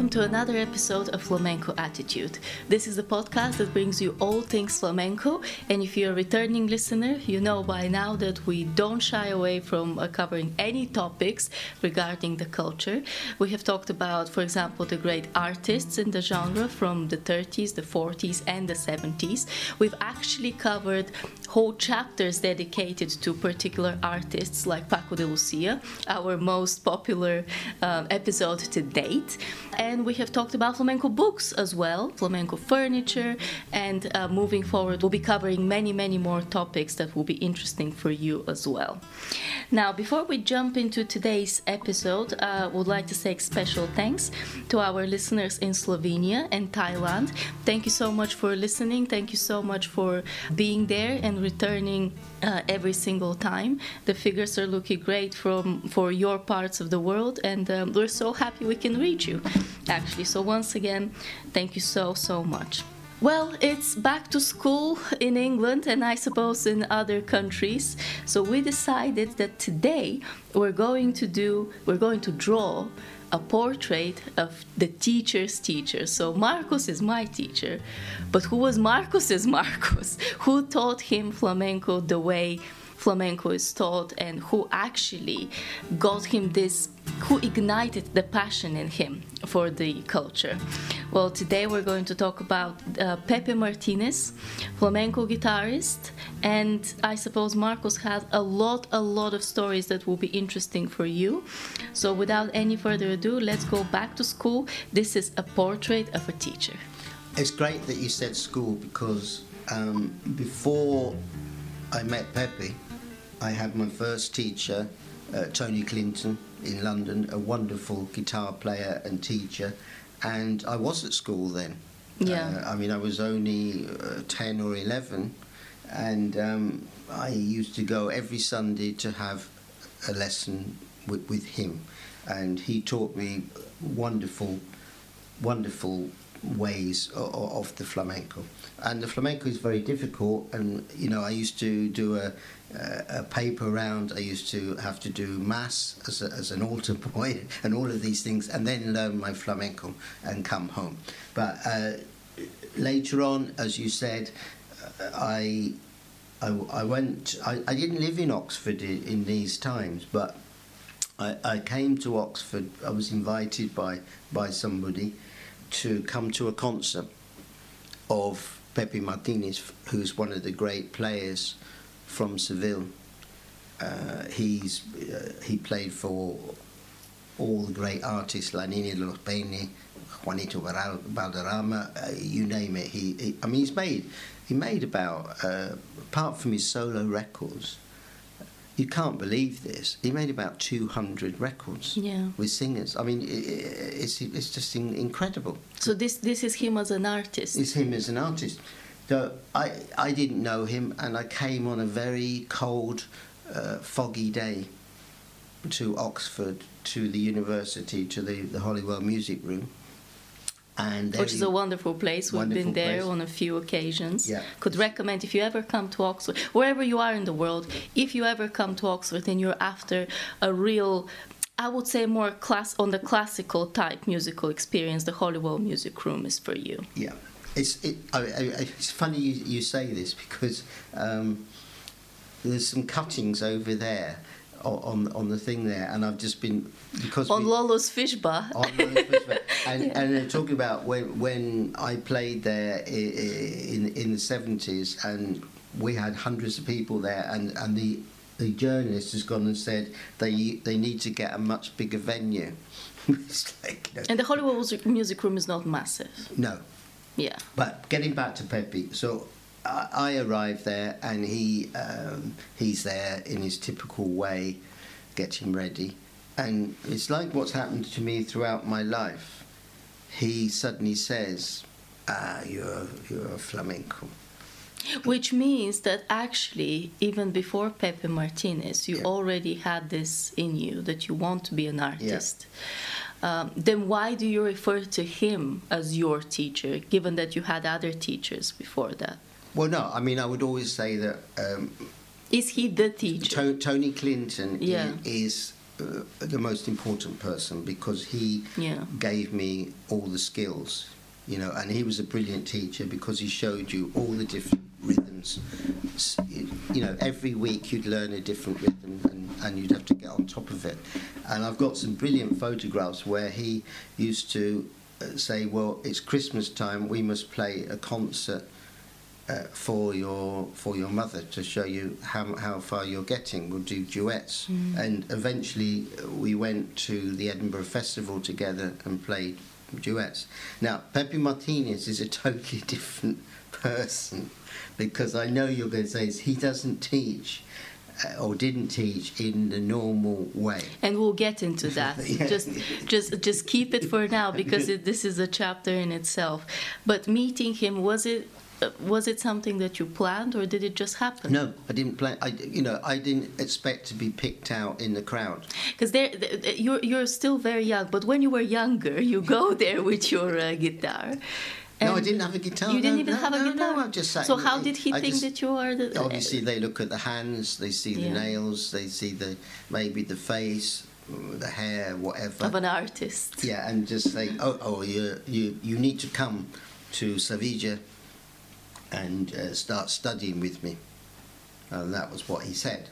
welcome to another episode of Flamenco Attitude. This is a podcast that brings you all things flamenco, and if you're a returning listener, you know by now that we don't shy away from uh, covering any topics regarding the culture. We have talked about, for example, the great artists in the genre from the 30s, the 40s, and the 70s. We've actually covered whole chapters dedicated to particular artists like Paco de Lucia, our most popular um, episode to date. And we have talked about flamenco books as well, flamenco furniture, and uh, moving forward, we'll be covering many, many more topics that will be interesting for you as well. Now, before we jump into today's episode, I uh, would like to say special thanks to our listeners in Slovenia and Thailand. Thank you so much for listening. Thank you so much for being there and returning uh, every single time. The figures are looking great from for your parts of the world, and um, we're so happy we can reach you. Actually, so once again, thank you so so much. Well, it's back to school in England and I suppose in other countries. So we decided that today we're going to do, we're going to draw a portrait of the teacher's teacher. So Marcos is my teacher, but who was Marcos's Marcos? Who taught him flamenco the way flamenco is taught and who actually got him this who ignited the passion in him for the culture. Well, today we're going to talk about uh, Pepe Martinez, flamenco guitarist, and I suppose Marcos has a lot, a lot of stories that will be interesting for you. So, without any further ado, let's go back to school. This is a portrait of a teacher. It's great that you said school because um, before I met Pepe, I had my first teacher, uh, Tony Clinton, in London, a wonderful guitar player and teacher, and I was at school then. Yeah. Uh, I mean, I was only uh, 10 or 11, and um, I used to go every Sunday to have a lesson with, with him, and he taught me wonderful, wonderful ways of, of the flamenco. And the flamenco is very difficult, and you know, I used to do a, a paper round. I used to have to do mass as, a, as an altar boy and all of these things, and then learn my flamenco and come home. But uh, later on, as you said, uh, I, I, I went. I, I didn't live in Oxford in, in these times, but I, I came to Oxford. I was invited by by somebody to come to a concert of Pepe Martinez, who's one of the great players from Seville. Uh, he's uh, he played for all the great artists, La Nina de los Peine, Juanito Valderrama, uh, you name it. He, he, I mean, he's made he made about uh, apart from his solo records. You can't believe this. He made about 200 records yeah. with singers. I mean, it, it's, it's just incredible. So this this is him as an artist. It's him as an artist. So I, I didn't know him, and I came on a very cold, uh, foggy day to Oxford, to the university, to the, the Holywell Music Room. And Which is a wonderful place. We've been there place. on a few occasions. Yeah. Could recommend if you ever come to Oxford, wherever you are in the world, if you ever come to Oxford and you're after a real I would say more class on the classical type musical experience, the Holywell Music Room is for you. Yeah, it's it, I, I, it's funny you, you say this because um, there's some cuttings over there on on the thing there, and I've just been because on we, Lolo's Fish Bar. On Lolo's Fish Bar, and, yeah. and they're talking about when when I played there in in the seventies, and we had hundreds of people there, and and the the journalist has gone and said they they need to get a much bigger venue. like, you know, and the Holywell Music Room is not massive. No. Yeah. But getting back to Pepe, so I arrive there and he um, he's there in his typical way, getting ready, and it's like what's happened to me throughout my life. He suddenly says, "Ah, you're you're a flamenco." Which means that actually, even before Pepe Martinez, you yeah. already had this in you that you want to be an artist. Yeah. Um, then why do you refer to him as your teacher, given that you had other teachers before that? Well, no, I mean, I would always say that. Um, is he the teacher? To- Tony Clinton yeah. is uh, the most important person because he Yeah. gave me all the skills, you know, and he was a brilliant teacher because he showed you all the different rhythms. You know, every week you'd learn a different rhythm and, and you'd have to get on top of it. And I've got some brilliant photographs where he used to uh, say, well, it's Christmas time, we must play a concert uh, for your for your mother to show you how how far you're getting. We'll do duets, Mm. and eventually uh, we went to the Edinburgh Festival together and played duets. Now Pepe Martinez is a totally different person because I know you're going to say is he doesn't teach. Uh, or didn't teach in the normal way. and we'll get into that Yeah. just just just keep it for now because it, this is a chapter in itself but meeting him was it uh, was it something that you planned or did it just happen No, I didn't plan. I, you know, I didn't expect to be picked out in the crowd. because there th- th- you're you're still very young but when you were younger you go there with your uh, guitar no, I didn't have a guitar. you didn't no, even no, have a guitar No, I just sat so how did he I think just- that you are the Obviously, they look at the hands, they see the nails, they see the maybe the face, the hair, whatever. of an artist yeah, and just say, oh, oh, you you you need to come to Sevilla and uh, start studying with me. And that was what he said.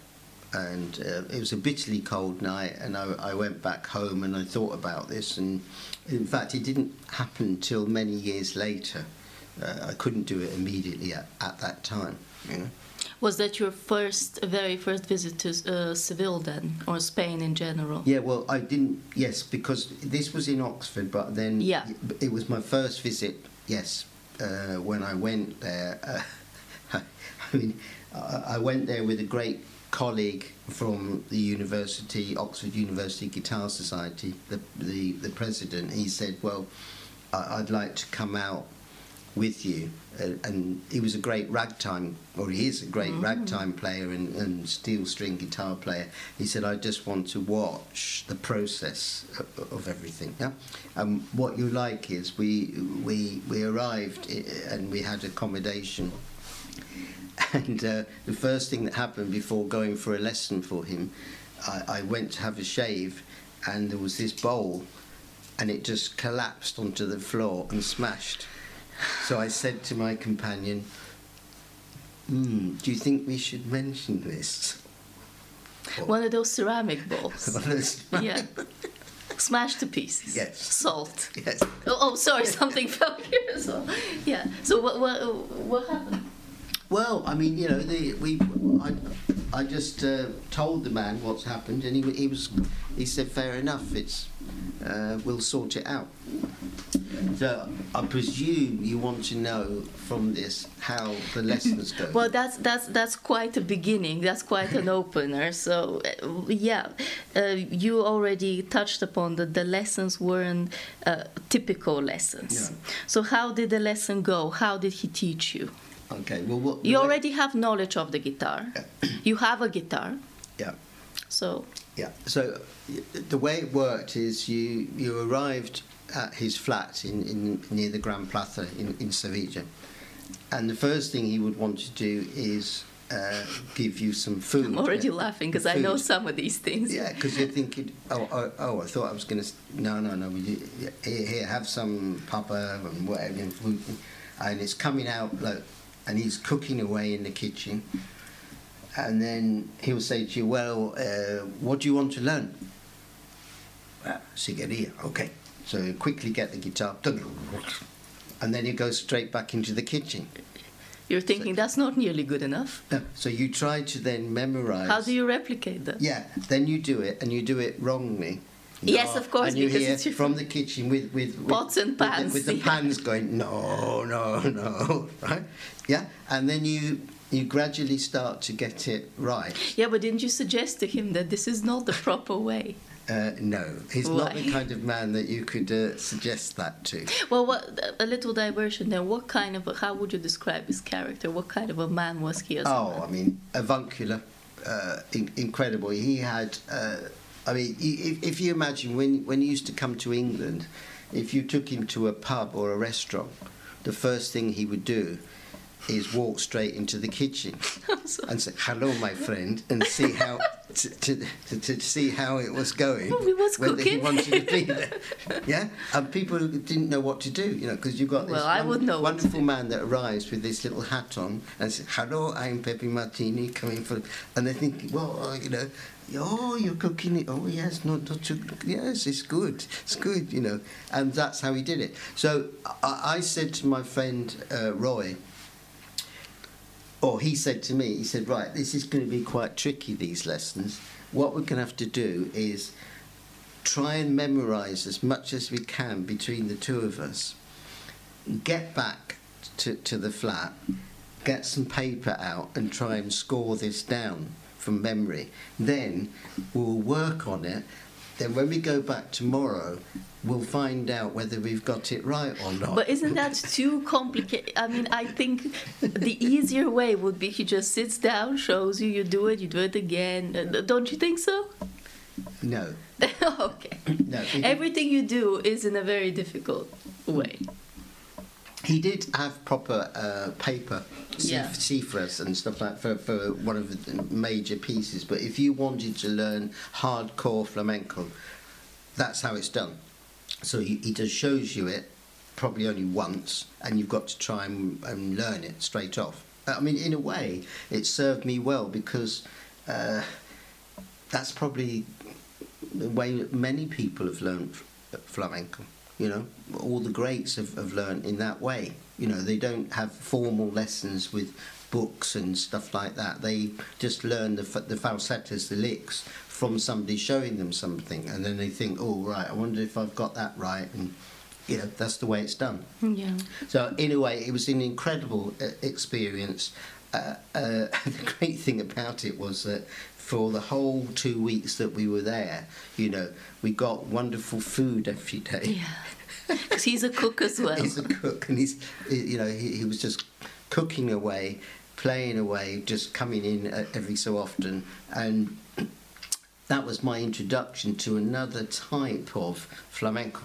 And uh, it was a bitterly cold night, and I, I went back home and I thought about this. And in fact, it didn't happen till many years later. Uh, I couldn't do it immediately at, at that time. You know? was that your first very first visit to uh, Seville then or Spain in general Yeah, well, I didn't. Yes, because this was in Oxford, but then Yeah. it was my first visit. Yes, uh, when I went there, uh, I mean, I I went there with a great colleague from the university, Oxford University Guitar Society. The the, the president. He said, "Well, I'd like to come out." with you uh, and he was a great ragtime or he is a great ragtime player and, and steel string guitar player he said i just want to watch the process of, of everything yeah and what you like is we we we arrived and we had accommodation and uh, the first thing that happened before going for a lesson for him I, I went to have a shave and there was this bowl and it just collapsed onto the floor and smashed so I said to my companion, hmm, do you think we should mention this? one of those ceramic bowls yeah smashed to pieces Yes. salt Yes. Oh, oh, sorry, something fell here. So, yeah. So what what what happened? Well, I mean, you know, the, we, I, I just uh, told the man what's happened, and he, he was, he said, fair enough, it's, uh, we'll sort it out. So I presume you want to know from this how the lessons go. Well, that's that's that's quite a beginning. That's quite an opener. So, uh, yeah, uh, you already touched upon that the lessons weren't uh, typical lessons. Yeah. So, how did the lesson go? How did he teach you? Okay, well, what? You already have knowledge of the guitar. You have a guitar. Yeah. So, Yeah. So the way it worked is you you arrived at his flat in, in near the Grand Plaza in, in Sevilla, and the first thing he would want to do is uh, give you some food. I'm already laughing because I know some of these things. Yeah, because you're thinking, oh, oh, oh, I thought I was going to. No, no, no. we- Here, here, have some papa and whatever, and and it's coming out like, and he's cooking away in the kitchen, and then he'll say to you, well, uh, what do you want to learn? Well, Siguiriya, okay. So you quickly get the guitar, and then you go straight back into the kitchen. You're thinking that's not nearly good enough. No, So you try to then memorize. How do you replicate that? Yeah, then you do it, and you do it wrongly. Yes, of course, And you because hear it's from the kitchen with with, with Pots and with the- pans, with the, yeah. pans going no, no, no, right? Yeah, and then you you gradually start to get it right. Yeah, but didn't you suggest to him that this is not the proper way? Uh, no, he's not the kind of man that you could uh, suggest that to. Well, what a little diversion then. What kind of how would you describe his character? What kind of a man was he as a Oh? I mean, avuncular, uh, in- incredible. He had, uh, I mean, if, if you imagine when when he used to come to England, if you took him to a pub or a restaurant, the first thing he would do is walk straight into the kitchen and say hello, my friend, and see how to, to, to, to see how it was going. Oh, he was whether he cooking. wanted to be there. Yeah, and people didn't know what to do, you know, because you've got this Well, I would know wonderful man that arrives with this little hat on and says, "Hello, I'm Pepe Martini, coming for," and they think, well, uh, you know. Oh, you're cooking it. Oh, yes, not, not too. Yes, it's good. It's good, you know. And that's how he did it. So I, I said to my friend uh, Roy, or he said to me, he said, right, this is going to be quite tricky, these lessons. What we're going to have to do is try and memorize as much as we can between the two of us, get back to, to the flat, get some paper out, and try and score this down from memory. Then we'll work on it. Then when we go back tomorrow, we'll find out whether we've got it right or not. But isn't that too complicated? I mean, I think the easier way would be he just sits down, shows you, you do it, you do it again. Uh, Don't you think so? no, okay. no. Everything you do is in a very difficult way. He did have proper uh, paper Yeah. cifras and stuff like for for one of the major pieces. But if you wanted to learn hardcore flamenco, that's how it's done. So he, he just shows you it, probably only once, and you've got to try and, and learn it straight off. I mean, in a way, it served me well because uh, that's probably the way many people have learned flamenco. You know, all the greats have, have learned in that way. You know, they don't have formal lessons with books and stuff like that. They just learn the the falsetas, the licks from somebody showing them something, and then they think, oh right, I wonder if I've got that right, and you know, that's the way it's done. Yeah. So in a way, it was an incredible uh, experience. Uh, uh, the great thing about it was that for the whole two weeks that we were there, you know, we got wonderful food every day. Yeah. Because he's a cook as well. he's a cook, and he's, he- you know, he, he was just cooking away, playing away, just coming in uh, every so often, and that was my introduction to another type of flamenco.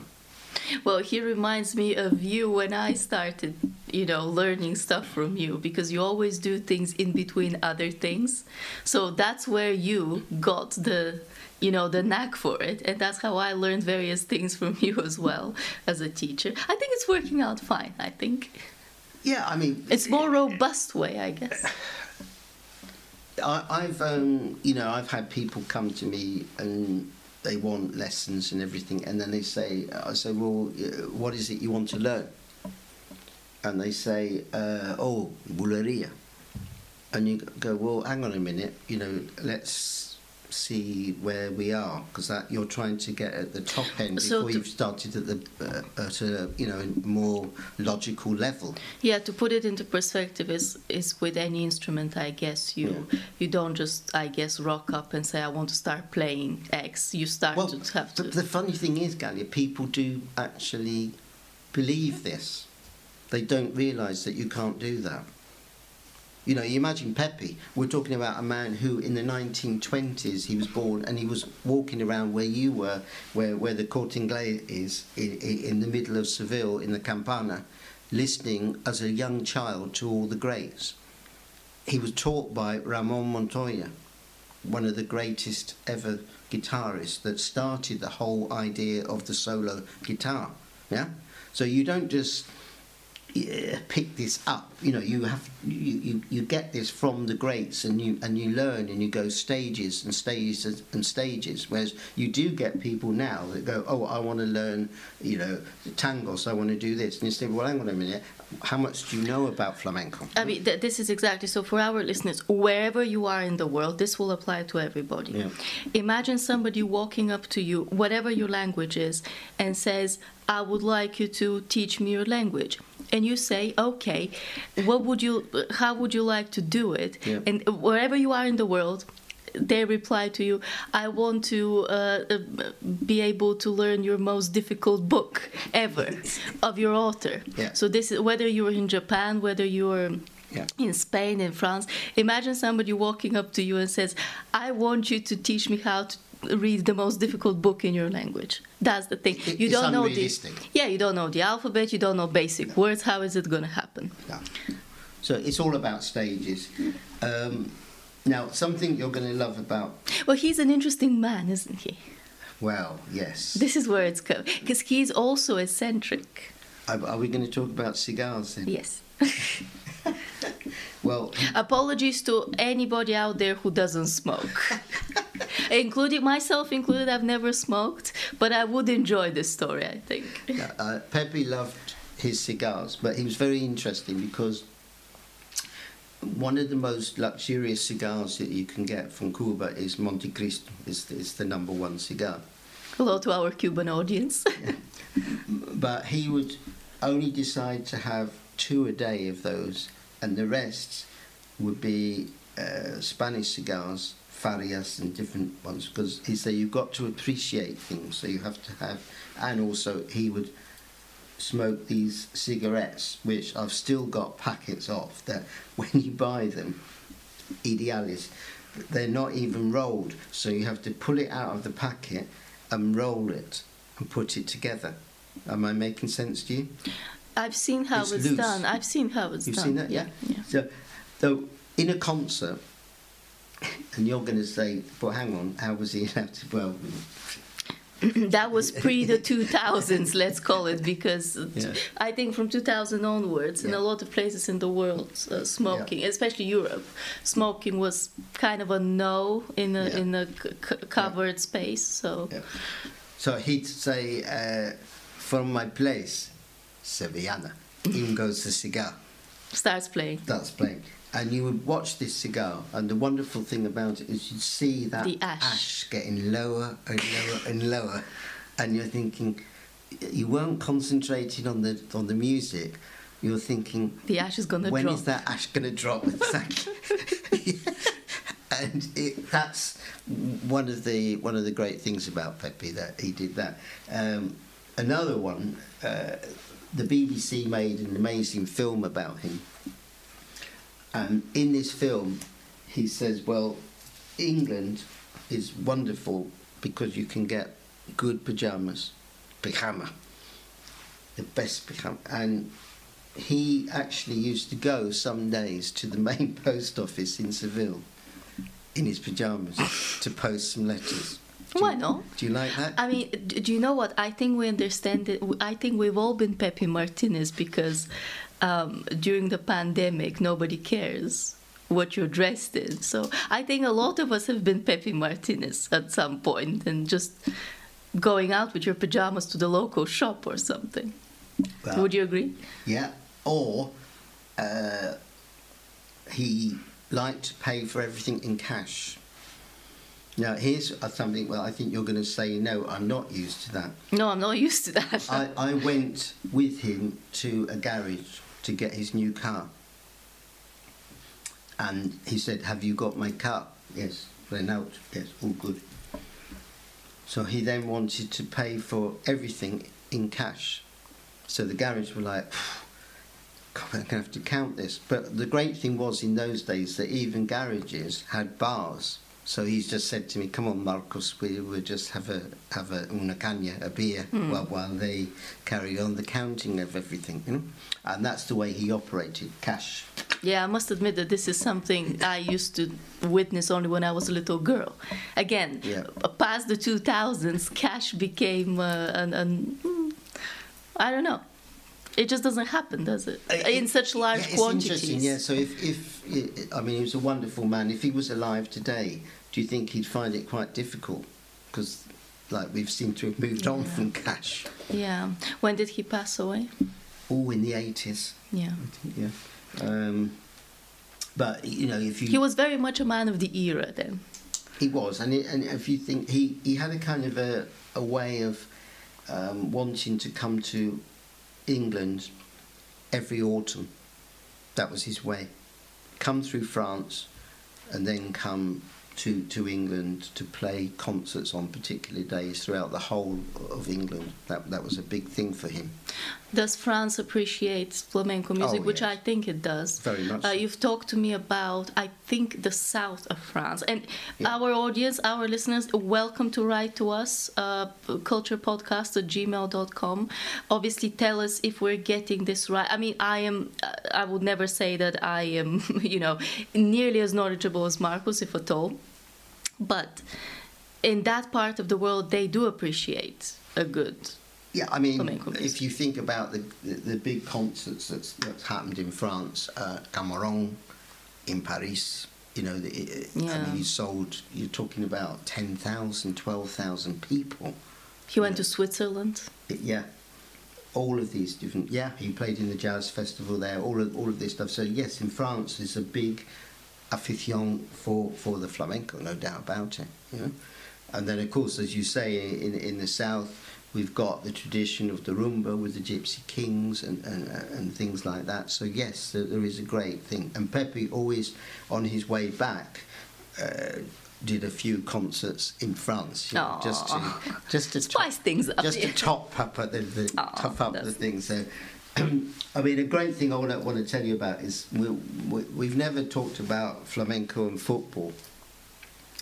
Well, he reminds me of you when I started, you know, learning stuff from you because you always do things in between other things. So that's where you got the, you know, the knack for it. And that's how I learned various things from you as well as a teacher. I think it's working out fine, I think. Yeah, I mean, It's more robust way, I guess. I, I've um, you know I've had people come to me and they want lessons and everything, and then they say, I say, well, uh, what is it you want to learn? And they say, uh, oh, buleria. And you go, well, hang on a minute, you know, let's see where we are because that you're trying to get at the top end So before you've started at the uh, at a you know more logical level. Yeah, to put it into perspective is is with any instrument, I guess you you don't just I guess rock up and say I want to start playing X. You start Well, to have to. the funny thing is, Galia, people do actually believe this. They don't realise that you can't do that. You know, you imagine Pepe. We're talking about a man who, in the 1920s, he was born and he was walking around where you were, where, where the Corte Inglés is, in, in the middle of Seville, in the Campana, listening as a young child to all the greats. He was taught by Ramon Montoya, one of the greatest ever guitarists that started the whole idea of the solo guitar. Yeah, so you don't just yeah, pick this up. You know, you have you, you, you get this from the greats, and you and you learn, and you go stages and stages and stages. Whereas you do get people now that go, oh, I want to learn, you know, the tangos. I want to do this, and you say, well, hang on a minute, how much do you know about flamenco? I mean, th- this is exactly so. For our listeners, wherever you are in the world, this will apply to everybody. Yeah. Imagine somebody walking up to you, whatever your language is, and says, "I would like you to teach me your language." And you say, "Okay, what would you? How would you like to do it?" Yeah. And wherever you are in the world. They reply to you, I want to uh, uh, be able to learn your most difficult book ever of your author. Yeah. So this is whether you're in Japan, whether you're Yeah. in Spain, in France. Imagine somebody walking up to you and says, "I want you to teach me how to read the most difficult book in your language." That's the thing. You it's don't know the yeah, you don't know the alphabet. You don't know basic words. How is it going to happen? Yeah. So it's all about stages. Um, now, something you're going to love about, Well, he's an interesting man, isn't he? well, yes. This is where it's coming. Because he's also eccentric. Are, are we going to talk about cigars then? Yes. Well, Apologies to anybody out there who doesn't smoke. including myself included, I've never smoked, but I would enjoy this story, I think. uh, Pepe loved his cigars, but he was very interesting because one of the most luxurious cigars that you can get from Cuba is Monte Cristo. Is is the number one cigar. Hello to our Cuban audience. But he would only decide to have two a day of those, and the rest would be uh, Spanish cigars, Farias, and different ones. Because he said you've got to appreciate things, so you have to have, and also he would smoke these cigarettes, which I've still got packets of. That when you buy them, Ideales, they're not even rolled, so you have to pull it out of the packet and roll it and put it together. Am I making sense to you? I've seen how It's done. I've seen how it's You've done. seen that, yeah? yeah. So, so in a concert, and you're going to say, "But hang on, how was he allowed to?" Well, that was pre the 2000s, let's call it, because Yeah. I think from 2000 onwards, in a lot of places in the world, uh, smoking, especially Europe, smoking was kind of a no in a Yeah. in a c- covered space. So yeah. So he'd say, uh, "From my place, Sevillana, in goes the cigar." starts playing Starts playing. And you would watch this cigar, and the wonderful thing about it is you'd see that The ash. getting lower and lower and lower, and you're thinking, you weren't concentrating on the on the music. You're thinking, the ash is gonna when drop. is that ash going to drop exactly? and it, that's one of the one of the great things about Pepe that he did that. Um, another one, uh, the BBC made an amazing film about him. And in this film, he says, "Well, England is wonderful because you can get good pajamas, pajama, the best pajama, and." he actually used to go some days to the main post office in Seville in his pajamas to post some letters. Do Why you- not? Do you like that? I mean, do you know what? I think we understand it. I think we've all been Pepe Martinez because um, during the pandemic, nobody cares what you're dressed in. So I think a lot of us have been Pepe Martinez at some point and just going out with your pajamas to the local shop or something. Well, Would you agree? Yeah. Or uh, he liked to pay for everything in cash. Now, here's uh, something, well, I think you're going to say, no, I'm not used to that. No, I'm not used to that. I, I went with him to a garage to get his new car. And he said, Have you got my car? Yes. Went out. Yes, all good. So he then wanted to pay for everything in cash. So the garage were like, God, I'm going to have to count this. But the great thing was in those days that even garages had bars. So he's just said to me, "Come on, Marcos, we will just have a have a una caña, a beer, while, while they carry on the counting of everything." You know, and that's the way he operated, cash. Yeah, I must admit that this is something I used to witness only when I was a little girl. Again, Yeah. past the 2000s, cash became uh, an, an mm, I don't know. It just doesn't happen, does it? Uh, In such large yeah, it's quantities. interesting, yeah. So if, if I mean, he was a wonderful man. If he was alive today, do you think he'd find it quite difficult? Because, like, we've seemed to have moved on from cash. Yeah. When did he pass away? All in the eighties, Yeah. Think. Yeah. Um, but you know, if you He was very much a man of the era then. He was, and it, and if you think he, he had a kind of a, a way of um, wanting to come to England every autumn. That was his way. Come through France, and then come to, to England to play concerts on particular days throughout the whole of England. That, that was a big thing for him. Does France appreciate flamenco music, Oh, which yes. I think it does? Very much Uh, you've talked to me about, I think, the south of France. And Yeah. our audience, our listeners, welcome to write to us, uh, culturepodcast at gmail.com. Obviously, tell us if we're getting this right. I mean, I am, uh, I would never say that I am, you know, nearly as knowledgeable as Marcos, if at all. But in that part of the world, they do appreciate a good. Yeah, I mean, if you think about the, the, the big concerts that's, that's happened in France, uh, Camarón, in Paris, you know, the, I mean, he sold, you're talking about 10,000, 12,000 people. He went to Switzerland. It- yeah, all of these different. Yeah, he played in the jazz festival there. All of all of this stuff. So yes, in France, there's a big afición for for the flamenco, no doubt about it. You know, and then of course, as you say, in in the south, we've got the tradition of the rumba with the Gypsy Kings and and, and things like that. So yes, there, there is a great thing. And Pepe always, on his way back. Uh, did a few concerts in France, you know, just to just to Spice things up. just to top up the, the tough up the thing. So, I mean, a great thing I want to, want to tell you about is we, we, we've never talked about flamenco and football,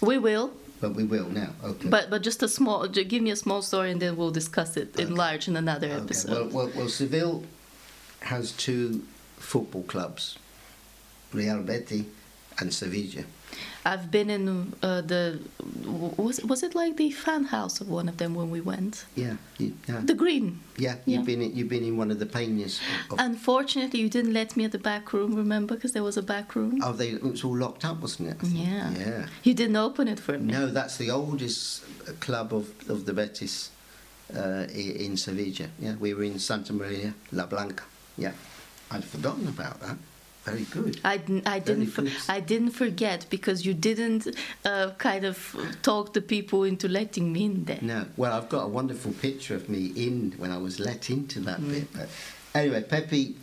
We will, but we will now. Okay. but but just a small. ju- Give me a small story, and then we'll discuss it in large in another okay. episode. Well, well, well, Seville has two football clubs, Real Betis and Sevilla. I've been in uh, the was was it like the fan house of one of them when we went? Yeah, you, yeah, The green. yeah. yeah. You've been in, you've been in one of the. Of, Unfortunately, you didn't let me at the back room. Remember, because there was a back room. oh, they it was all locked up, wasn't it? Yeah. Yeah. You didn't open it for me. No, that's the oldest uh, club of, of the Betis uh, in Sevilla. Yeah, we were in Santa Maria La Blanca. Yeah, I'd forgotten about that. Very good. I, didn't- I didn't for-. I didn't forget because you didn't uh, kind of talk the people into letting me in there. No, well, I've got a wonderful picture of me in when I was let into that Mm. bit. But anyway, Pepe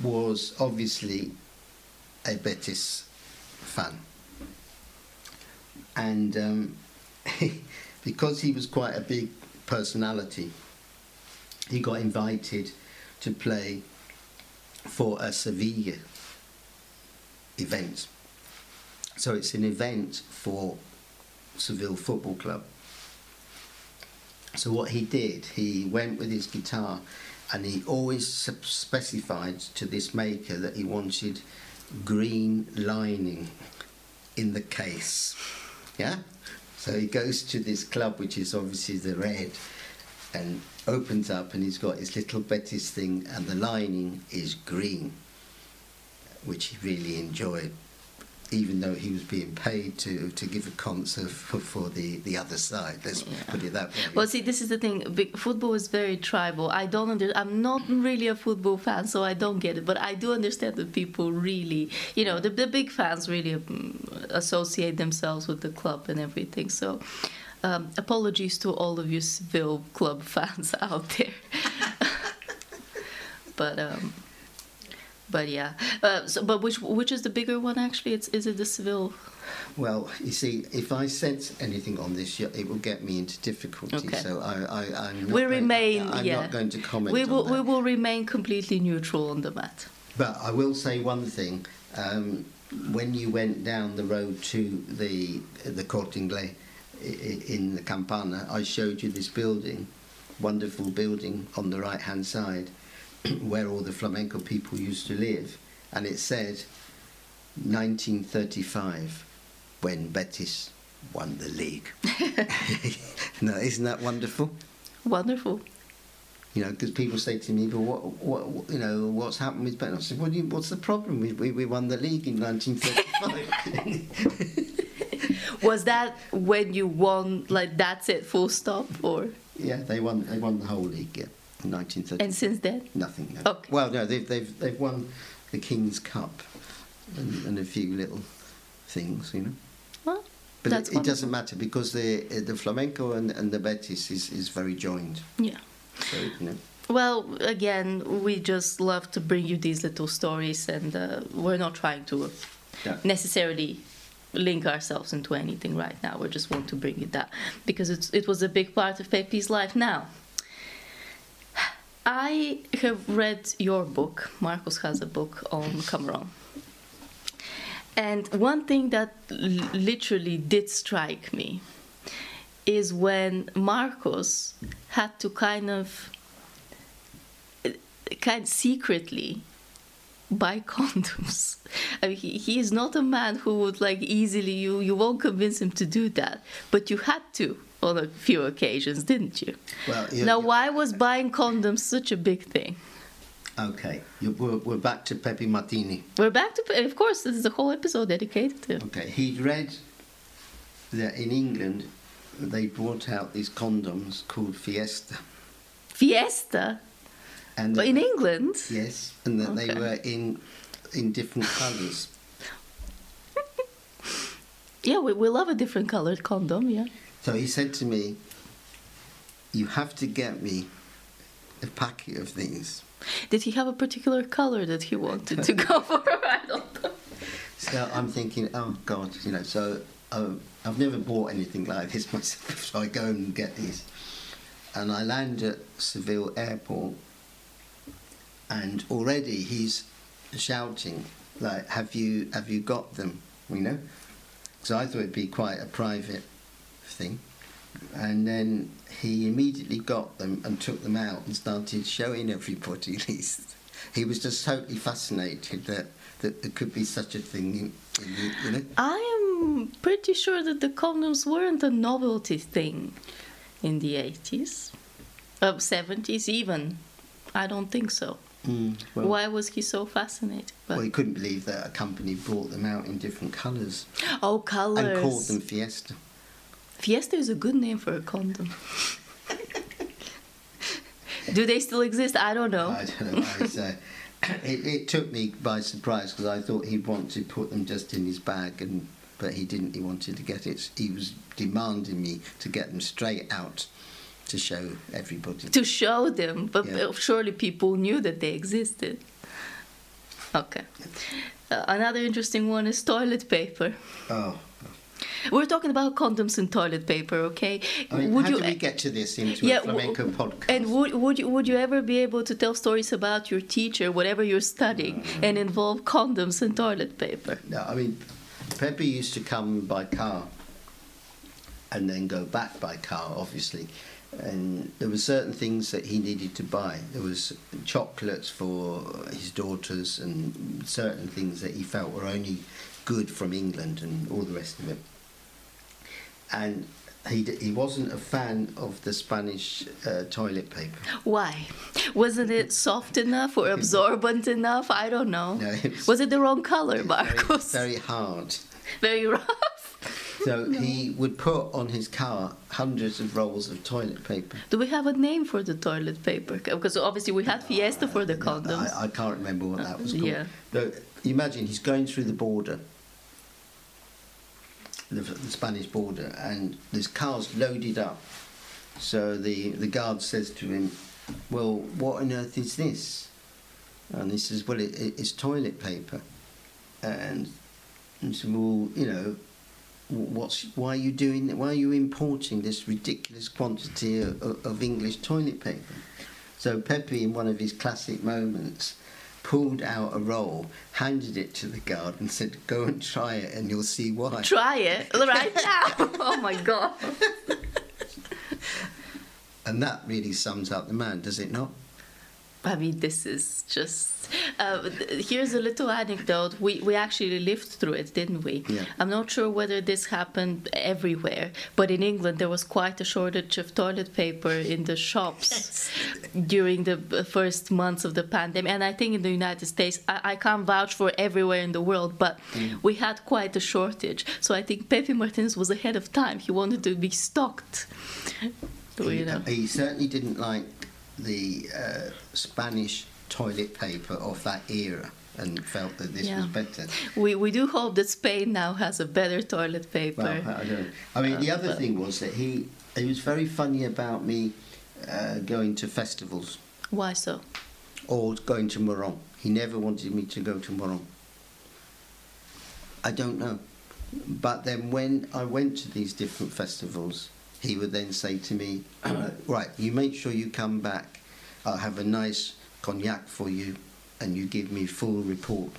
was obviously a Betis fan, and um, because he was quite a big personality, he got invited to play for a Sevilla event. So it's an event for Seville Football Club. So what he did, he went with his guitar, and he always specified to this maker that he wanted green lining in the case. Yeah. So he goes to this club, which is obviously the red, and opens up, and he's got his little Betis thing, and the lining is green, which he really enjoyed even though he was being paid to, to give a concert for, for the, the other side. Let's put it that way. Well, see, this is the thing. Football is very tribal. I don't under, I'm not really a football fan, so I don't get it. But I do understand that people really, you know, the, the big fans really um, associate themselves with the club and everything. So, um, apologies to all of you Seville club fans out there. but um, but yeah. Uh, so, but which which is the bigger one actually? It's is it the Seville? Well, you see, if I sense anything on this, it will get me into difficulty. Okay. So I, I, I'm not We going- remain. I'm yeah. not going to comment We will on that. we will remain completely neutral on the mat. But I will say one thing. Um, when you went down the road to the the Corte Inglés in the Campana, I showed you this building, wonderful building on the right hand side, where all the flamenco people used to live, and it said 1935 when Betis won the league. no, isn't that wonderful? Wonderful. You know, because people say to me, "But what, what, you know, what's happened with Betis?" I said, "What you, what's the problem? We, we, we won the league in 1935." Was that when you won? Like that's it, full stop, or yeah, they won. They won the whole league. Yeah, in 1935. and since then? Nothing. No. Okay. Well, no, they've they've they've won the King's Cup and, and a few little things, you know. Well, But that's it, it doesn't matter because the the flamenco and, and the Betis is, is very joined. Yeah. So you know. Well, again, we just love to bring you these little stories, and uh, we're not trying to necessarily link ourselves into anything right now. We just want to bring it that because it's, it was a big part of Pepe's life now. I have read your book. Marcos has a book on Camarón. And one thing that l- literally did strike me is when Marcos had to kind of eh, kind of secretly buy condoms. I mean, he, he is not a man who would like easily you you won't convince him to do that, but you had to on a few occasions, didn't you? Well, you- now, you- why was buying condoms such a big thing? Okay, you, we're, we're back to Pepe Martini. We're back to, of course, this is a whole episode dedicated to him. Okay, he'd read that in England they brought out these condoms called Fiesta, Fiesta, and but in England. yes, and that they were in in different colours. Yeah, we, we love a different colored condom. Yeah. So he said to me, "You have to get me a packet of these." Did he have a particular color that he wanted to go for? I don't know. So I'm thinking, oh God, you know. So um, I've never bought anything like this myself. So I go and get these, and I land at Seville Airport, and already he's shouting like, "Have you have you got them?" You know. So I thought it'd be quite a private thing, and then he immediately got them and took them out and started showing everybody these. He was just totally fascinated that, that there could be such a thing, in, in the, you know. I am pretty sure that the condoms weren't a novelty thing in the 80s, uh, 70s even. I don't think so. Mm, well, Why was he so fascinated? by- well, he couldn't believe that a company brought them out in different colours oh, colors. and called them Fiesta. Fiesta is a good name for a condom. Do they still exist? I don't know. I don't know. I it, it took me by surprise because I thought he'd want to put them just in his bag, and but he didn't. He wanted to get it. He was demanding me to get them straight out to show everybody. to show them, but Yeah. surely people knew that they existed. Okay. Uh, another interesting one is toilet paper. Oh, We're talking about condoms and toilet paper, okay? I mean, would how you do we get to this into Yeah, a flamenco podcast? and would would you, would you ever be able to tell stories about your teacher, whatever you're studying, and involve condoms and toilet paper? No, I mean, Pepe used to come by car and then go back by car, obviously. And there were certain things that he needed to buy. There was chocolates for his daughters and certain things that he felt were only good from England and all the rest of it. And he, d- he wasn't a fan of the Spanish uh, toilet paper. Why? Wasn't it soft enough or absorbent enough? I don't know. No, it was- was, it the wrong color, It's very, Marcos? very hard. very rough. So he would put on his car hundreds of rolls of toilet paper. Do we have a name for the toilet paper? Because obviously we had Fiesta for the uh, condoms. I, I can't remember what that was uh, called. Yeah. Though, imagine he's going through the border, the, the Spanish border, and this car's loaded up. So the, the guard says to him, Well, what on earth is this? And he says, Well, it, it, it's toilet paper. And he said, Well, you know, what's why are you doing why are you importing this ridiculous quantity of, of, of English toilet paper so Pepe in one of his classic moments pulled out a roll handed it to the guard and said go and try it and you'll see why Try it right now. oh my god. and that really sums up the man does it not I mean, this is just. Uh, here's a little anecdote. We we actually lived through it, didn't we? Yeah. I'm not sure whether this happened everywhere, but in England there was quite a shortage of toilet paper in the shops during the first months of the pandemic. And I think in the United States, I, I can't vouch for everywhere in the world, but we had quite a shortage. So I think Pepe Martinez was ahead of time. He wanted to be stocked. he, You know. he certainly didn't like the uh, Spanish toilet paper of that era and felt that this Yeah. was better We, we do hope that Spain now has a better toilet paper. Well, I don't. I mean, the Uh, other thing was that he he was very funny about me uh, going to festivals Why so? or going to Moron. He never wanted me to go to Moron. I don't know. But then when I went to these different festivals, he would then say to me, "Right, you make sure you come back. I'll have a nice cognac for you, and you give me full report."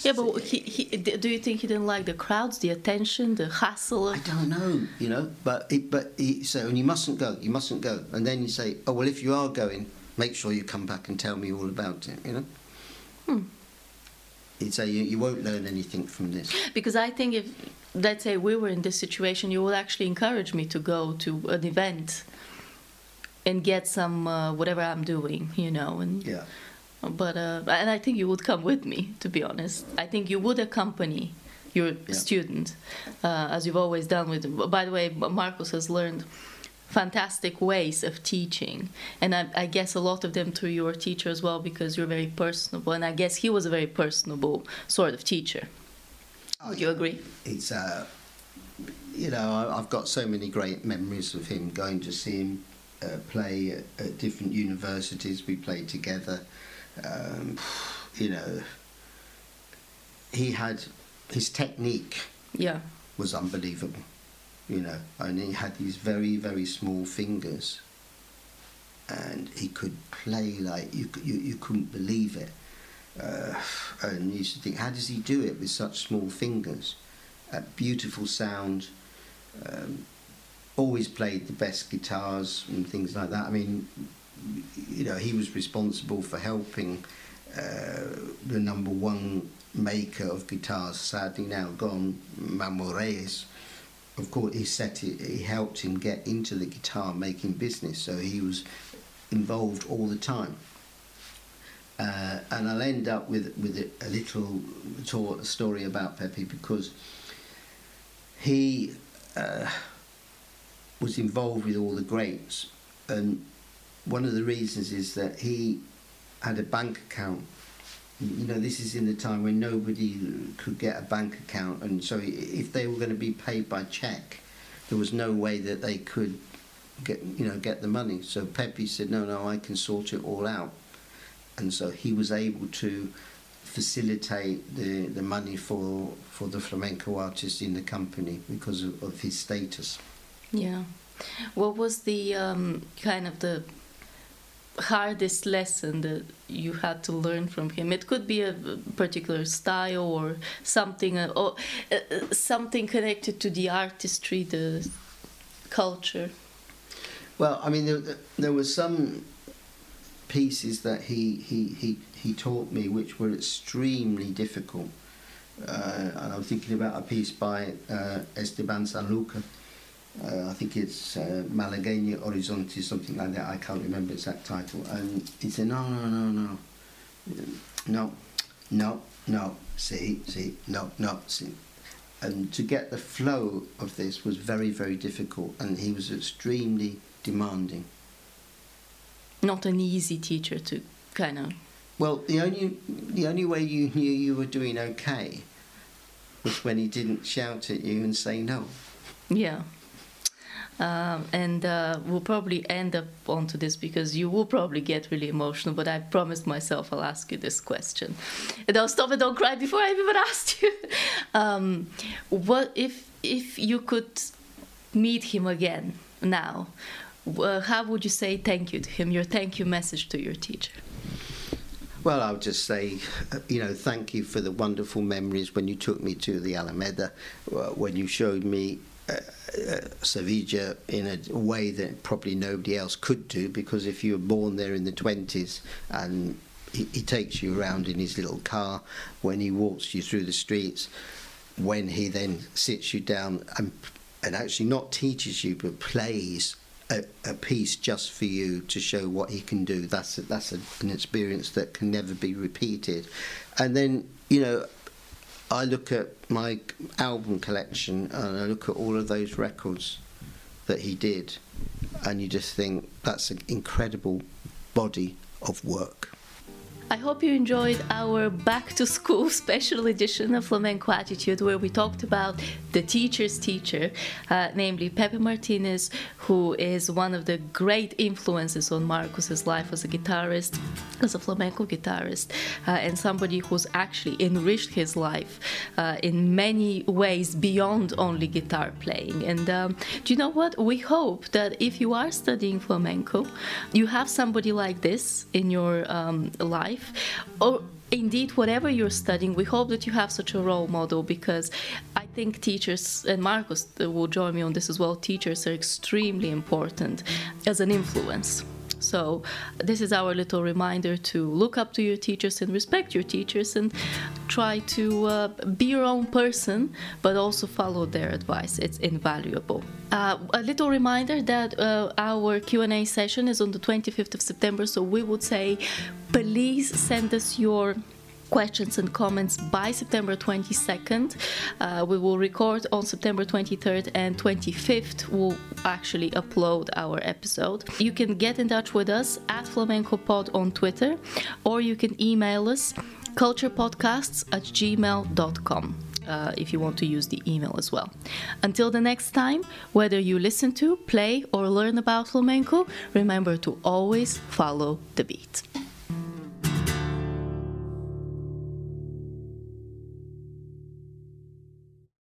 Yeah, but he, he, do you think he didn't like the crowds, the attention, the hassle? I don't know, you know. But it, but he said, and you mustn't go, you mustn't go. And then you say, oh well, if you are going, make sure you come back and tell me all about it, you know. Hmm. He'd say you, you won't learn anything from this. Because I think if, let's say, we were in this situation, you would actually encourage me to go to an event and get some uh, whatever I'm doing, you know, and Yeah. but uh, and I think you would come with me. To be honest, I think you would accompany your Yeah. student, uh, as you've always done with. By the way, Marcos has learned fantastic ways of teaching, and I, I guess a lot of them through your teacher as well, because you're very personable, and I guess he was a very personable sort of teacher. Oh, Would you agree? It's uh, you know, I, I've got so many great memories of him going to see him uh, play at, at different universities. We played together. Um, you know, he had his technique Yeah. was unbelievable. You know, and he had these very very small fingers, and he could play like you, you, you couldn't believe it. Uh, and you used to think, how does he do it with such small fingers? A beautiful sound. Um, always played the best guitars and things like that. I mean, you know, he was responsible for helping uh, the number one maker of guitars, sadly now gone, Manuel Reyes. Of course, he set it. He helped him get into the guitar making business, so he was involved all the time. Uh, and I'll end up with with a, a little to- story about Pepe because he uh, was involved with all the greats, and one of the reasons is that he had a bank account. You know, this is in the time when nobody could get a bank account, and so if they were going to be paid by check, there was no way that they could get you know get the money. So Pepe said, "No, no, I can sort it all out," and so he was able to facilitate the, the money for for the flamenco artists in the company because of, of his status. Yeah. What was the um, kind of the hardest lesson that you had to learn from him? It could be a particular style or something, uh, or uh, uh, something connected to the artistry, the culture. Well, I mean, there, there were some pieces that he, he, he, he taught me which were extremely difficult. Uh, and I'm thinking about a piece by uh, Esteban Sanlúcar. Uh, I think it's uh, Malagueña Horizonte, something like that. I can't remember its exact title. And he said, no, no, no, no. No, no, no, see, see, no, no, see. And to get the flow of this was very, very difficult. And he was extremely demanding. Not an easy teacher to kind of. Well, the only the only way you knew you were doing okay was when he didn't shout at you and say no. Yeah. Um, and uh, we'll probably end up onto this because you will probably get really emotional. But I promised myself I'll ask you this question, and I'll stop and don't cry before I even asked you. um, what if if you could meet him again now? Uh, how would you say thank you to him? Your thank you message to your teacher. Well, I would just say, uh, you know, thank you for the wonderful memories when you took me to the Alameda, uh, when you showed me uh, uh, Sevilla in a way that probably nobody else could do, because if you were born there in the 20s and he, he takes you around in his little car, when he walks you through the streets, when he then sits you down and, and actually not teaches you but plays a, a piece just for you to show what he can do. That's a, that's a, an experience that can never be repeated. And then you know, I look at my album collection and I look at all of those records that he did, and you just think that's an incredible body of work. I hope you enjoyed our back to school special edition of Flamenco Attitude, where we talked about the teacher's teacher, uh, namely Pepe Martinez, who is one of the great influences on Marcos's life as a guitarist, as a flamenco guitarist, uh, and somebody who's actually enriched his life uh, in many ways beyond only guitar playing. And um, do you know what? We hope that if you are studying flamenco, you have somebody like this in your um, life life or indeed whatever you're studying we hope that you have such a role model because i think teachers and marcos uh, will join me on this as well teachers are extremely important as an influence so, this is our little reminder to look up to your teachers and respect your teachers and try to uh, be your own person, but also follow their advice. It's invaluable. Uh, a little reminder that uh, our Q&A session is on the 25th of September, so we would say please send us your questions and comments by September 22nd. Uh, we will record on September 23rd and 25th. We'll actually upload our episode. You can get in touch with us at Flamenco Pod on Twitter, or you can email us culturepodcasts at gmail.com. Uh, if you want to use the email as well. Until the next time, whether you listen to, play, or learn about flamenco, remember to always follow the beat.